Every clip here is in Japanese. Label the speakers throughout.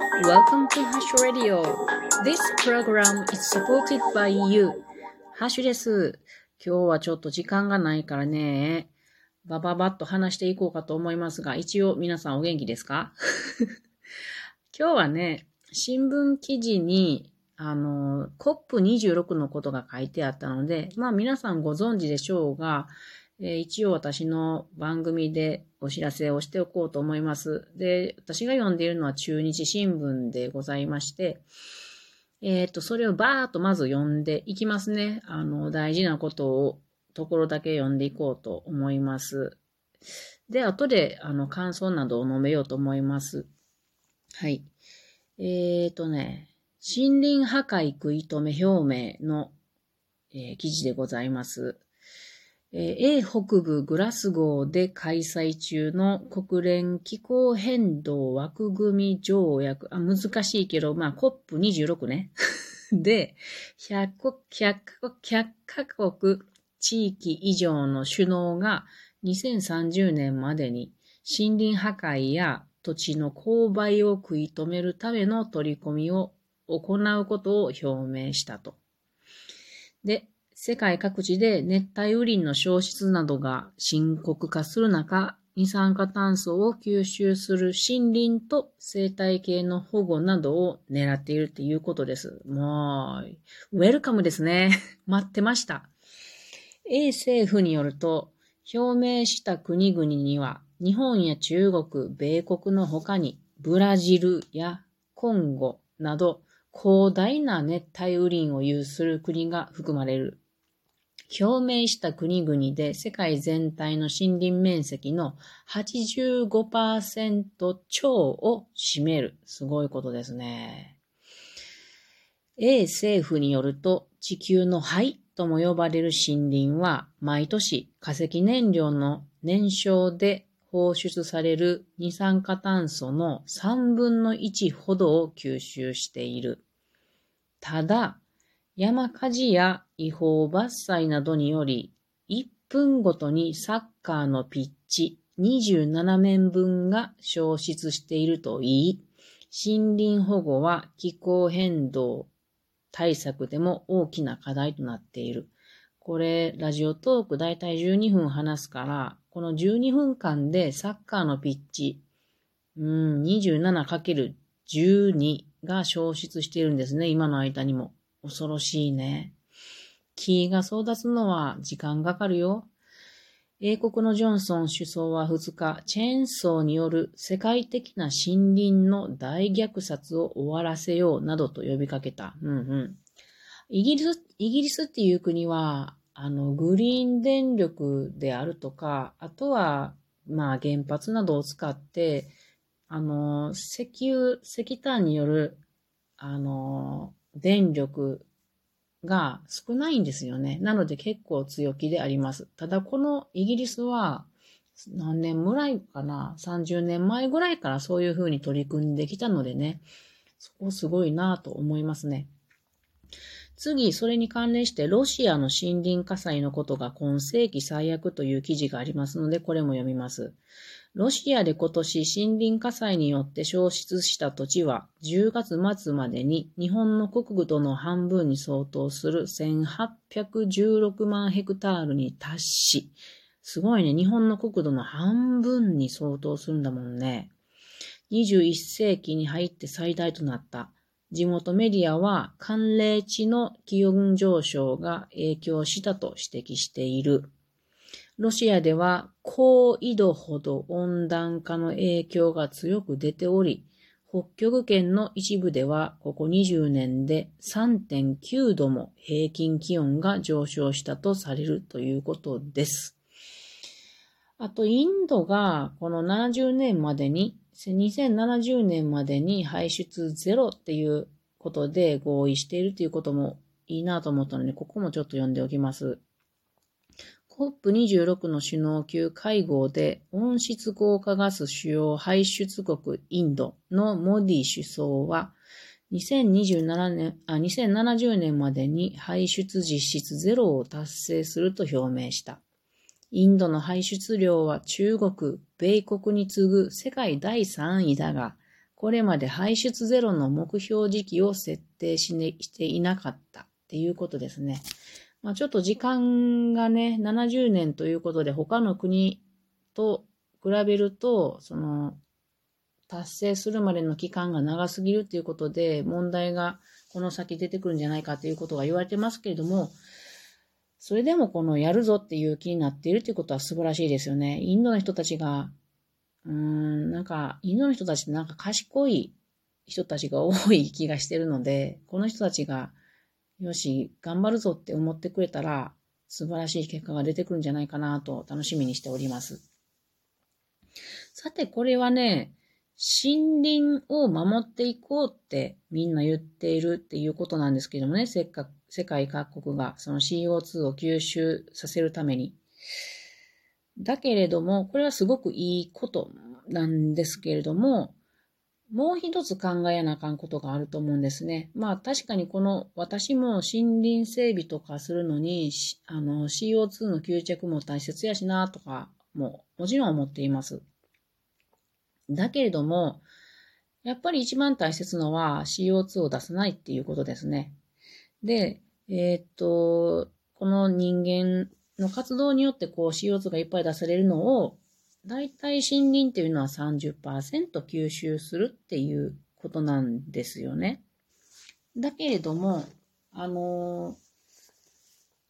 Speaker 1: Welcome to Hash Radio. This program is supported by you. ハッシュです。今日はちょっと時間がないからね、バババッと話していこうかと思いますが、一応皆さんお元気ですか？今日はね、新聞記事に、あの、COP26 のことが書いてあったので、まあ皆さんご存知でしょうが、えー、一応私の番組でお知らせをしておこうと思います。で、私が読んでいるのは中日新聞でございまして、えっ、ー、と、それをバーっとまず読んでいきますね。あの、大事なことを、ところだけ読んでいこうと思います。で、後で、あの、感想などを述べようと思います。はい。えっ、ー、とね、森林破壊食い止め表明の、えー、記事でございます。英北部グラスゴーで開催中の国連気候変動枠組み条約、あ、難しいけど、まあ、COP26 ね。で、100, 100, 100カ国地域以上の首脳が2030年までに森林破壊や土地の勾配を食い止めるための取り組みを行うことを表明したと。で、世界各地で熱帯雨林の消失などが深刻化する中、二酸化炭素を吸収する森林と生態系の保護などを狙っているっていうことです。もう、ウェルカムですね。待ってました。A 政府によると、表明した国々には、日本や中国、米国の他に、ブラジルやコンゴなど、広大な熱帯雨林を有する国が含まれる。表明した国々で世界全体の森林面積の85%超を占める。すごいことですね。A 政府によると地球の肺とも呼ばれる森林は毎年化石燃料の燃焼で放出される二酸化炭素の3分の1ほどを吸収している。ただ、山火事や違法伐採などにより、1分ごとにサッカーのピッチ27面分が消失しているといい、森林保護は気候変動対策でも大きな課題となっている。これ、ラジオトークだいたい12分話すから、この12分間でサッカーのピッチ、うん、27×12 が消失しているんですね、今の間にも。恐ろしいね。木が争奪のは時間がかるよ。英国のジョンソン首相は2日、チェーンソーによる世界的な森林の大虐殺を終わらせようなどと呼びかけた。うんうん。イギリス、イギリスっていう国は、あの、グリーン電力であるとか、あとは、まあ原発などを使って、あの、石油、石炭による、あの、電力が少ないんですよね。なので結構強気であります。ただこのイギリスは何年ぐらいかな ?30 年前ぐらいからそういうふうに取り組んできたのでね、そこすごいなと思いますね。次、それに関連してロシアの森林火災のことが今世紀最悪という記事がありますので、これも読みます。ロシアで今年森林火災によって消失した土地は10月末までに日本の国土の半分に相当する1816万ヘクタールに達し、すごいね、日本の国土の半分に相当するんだもんね。21世紀に入って最大となった。地元メディアは寒冷地の気温上昇が影響したと指摘している。ロシアでは高緯度ほど温暖化の影響が強く出ており、北極圏の一部ではここ20年で3.9度も平均気温が上昇したとされるということです。あと、インドがこの70年までに、2070年までに排出ゼロっていうことで合意しているということもいいなと思ったので、ここもちょっと読んでおきます。COP26 の首脳級会合で温室効果ガス主要排出国インドのモディ首相は2027年あ2070年までに排出実質ゼロを達成すると表明した。インドの排出量は中国、米国に次ぐ世界第3位だが、これまで排出ゼロの目標時期を設定し,、ね、していなかったっていうことですね。まあ、ちょっと時間がね、70年ということで他の国と比べると、その、達成するまでの期間が長すぎるっていうことで問題がこの先出てくるんじゃないかということが言われてますけれども、それでもこのやるぞっていう気になっているということは素晴らしいですよね。インドの人たちが、うーん、なんか、インドの人たちってなんか賢い人たちが多い気がしてるので、この人たちが、よし、頑張るぞって思ってくれたら、素晴らしい結果が出てくるんじゃないかなと楽しみにしております。さて、これはね、森林を守っていこうってみんな言っているっていうことなんですけどもね、せっかく世界各国がその CO2 を吸収させるために。だけれども、これはすごくいいことなんですけれども、もう一つ考えなあかんことがあると思うんですね。まあ確かにこの私も森林整備とかするのに、あの CO2 の吸着も大切やしなとかももちろん思っています。だけれども、やっぱり一番大切のは CO2 を出さないっていうことですね。で、えー、っと、この人間の活動によってこう CO2 がいっぱい出されるのを、だいたい森林っていうのは30%吸収するっていうことなんですよね。だけれども、あの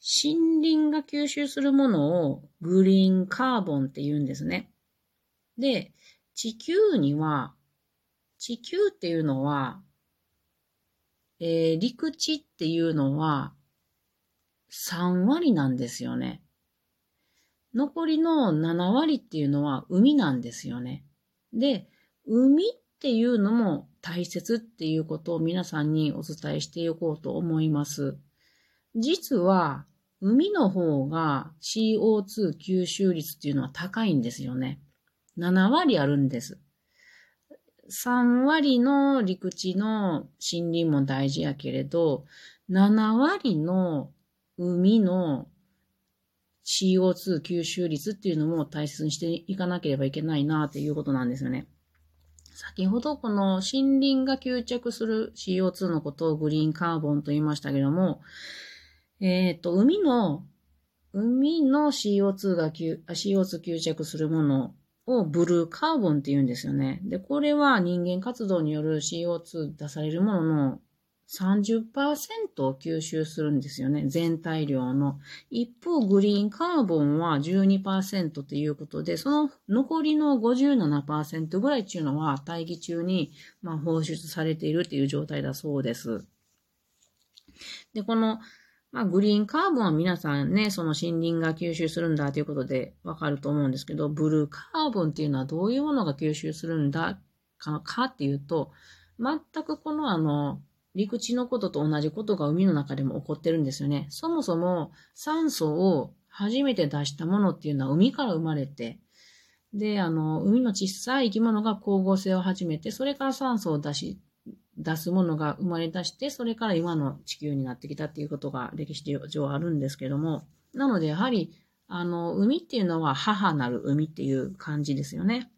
Speaker 1: 森林が吸収するものをグリーンカーボンって言うんですね。で、地球には、地球っていうのは、えー、陸地っていうのは3割なんですよね。残りの7割っていうのは海なんですよね。で、海っていうのも大切っていうことを皆さんにお伝えしていこうと思います。実は、海の方が CO2 吸収率っていうのは高いんですよね。7割あるんです。3割の陸地の森林も大事やけれど、7割の海の CO2 吸収率っていうのも大切にしていかなければいけないなっていうことなんですよね。先ほどこの森林が吸着する CO2 のことをグリーンカーボンと言いましたけども、えっ、ー、と、海の、海の CO2 が吸 CO2 吸着するものをブルーカーボンって言うんですよね。で、これは人間活動による CO2 出されるものの30%を吸収するんですよね。全体量の。一方、グリーンカーボンは12%ということで、その残りの57%ぐらいっていうのは大気中に、まあ、放出されているっていう状態だそうです。で、このまあ、グリーンカーボンは皆さんね、その森林が吸収するんだということでわかると思うんですけど、ブルーカーボンっていうのはどういうものが吸収するんだかかっていうと、全くこのあの、陸地のことと同じことが海の中でも起こってるんですよね。そもそも酸素を初めて出したものっていうのは海から生まれて、で、あの、海の小さい生き物が光合成を始めて、それから酸素を出し、出すものが生まれ出して、それから今の地球になってきたっていうことが歴史上あるんですけども、なのでやはり、あの、海っていうのは母なる海っていう感じですよね。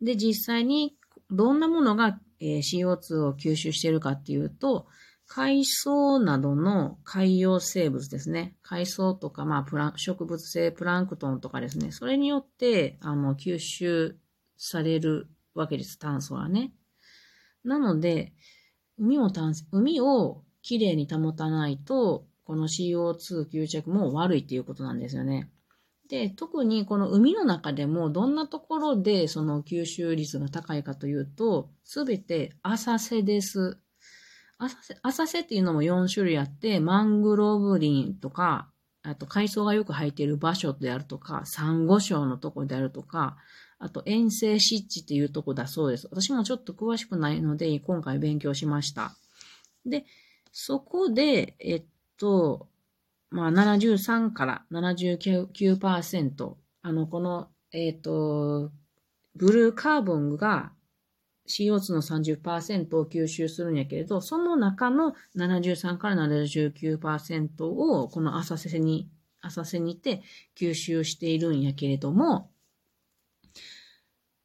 Speaker 1: で、実際にどんなものがえー CO2 を吸収しているかっていうと、海藻などの海洋生物ですね。海藻とか、まあ、プラ植物性プランクトンとかですね。それによって、あの、吸収されるわけです、炭素はね。なので、海を淡海をきれいに保たないと、この CO2 吸着も悪いっていうことなんですよね。で、特にこの海の中でもどんなところでその吸収率が高いかというと、すべて浅瀬です。浅瀬、浅瀬っていうのも4種類あって、マングローブ林とか、あと海藻がよく生えている場所であるとか、サンゴ礁のところであるとか、あと、遠征湿地っていうとこだそうです。私もちょっと詳しくないので、今回勉強しました。で、そこで、えっと、まあ、73から79%、あの、この、えっと、ブルーカーボンが CO2 の30%を吸収するんやけれど、その中の73から79%をこの浅瀬に、浅瀬にて吸収しているんやけれども、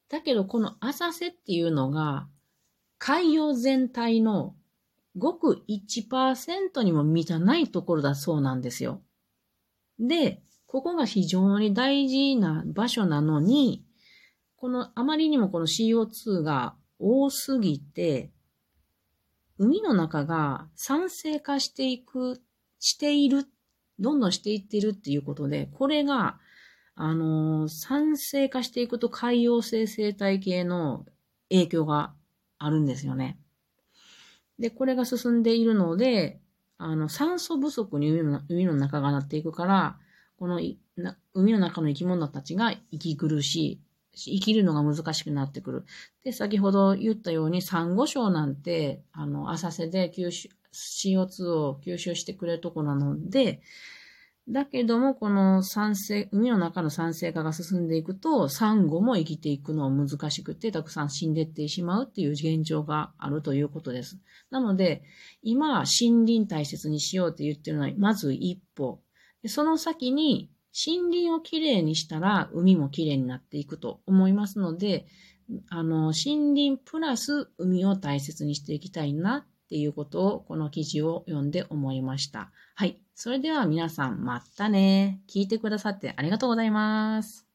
Speaker 1: だけどこの浅瀬っていうのが海洋全体のごく1%にも満たないところだそうなんですよ。で、ここが非常に大事な場所なのに、このあまりにもこの CO2 が多すぎて、海の中が酸性化していく、している、どんどんしていってるっていうことで、これが、あの、酸性化していくと海洋性生態系の影響があるんですよね。で、これが進んでいるので、あの、酸素不足に海の海の中がなっていくから、この海の中の生き物たちが息苦しい、生きるのが難しくなってくる。で、先ほど言ったように、サンゴ礁なんて、あの、浅瀬で吸収、CO2 を吸収してくれるとこなので、だけども、この酸性、海の中の酸性化が進んでいくと、サンゴも生きていくのは難しくて、たくさん死んでいってしまうっていう現状があるということです。なので、今、森林大切にしようって言ってるのは、まず一歩。その先に、森林をきれいにしたら、海もきれいになっていくと思いますので、あの、森林プラス海を大切にしていきたいなっていうことを、この記事を読んで思いました。はい。それでは皆さん、またね。聞いてくださってありがとうございます。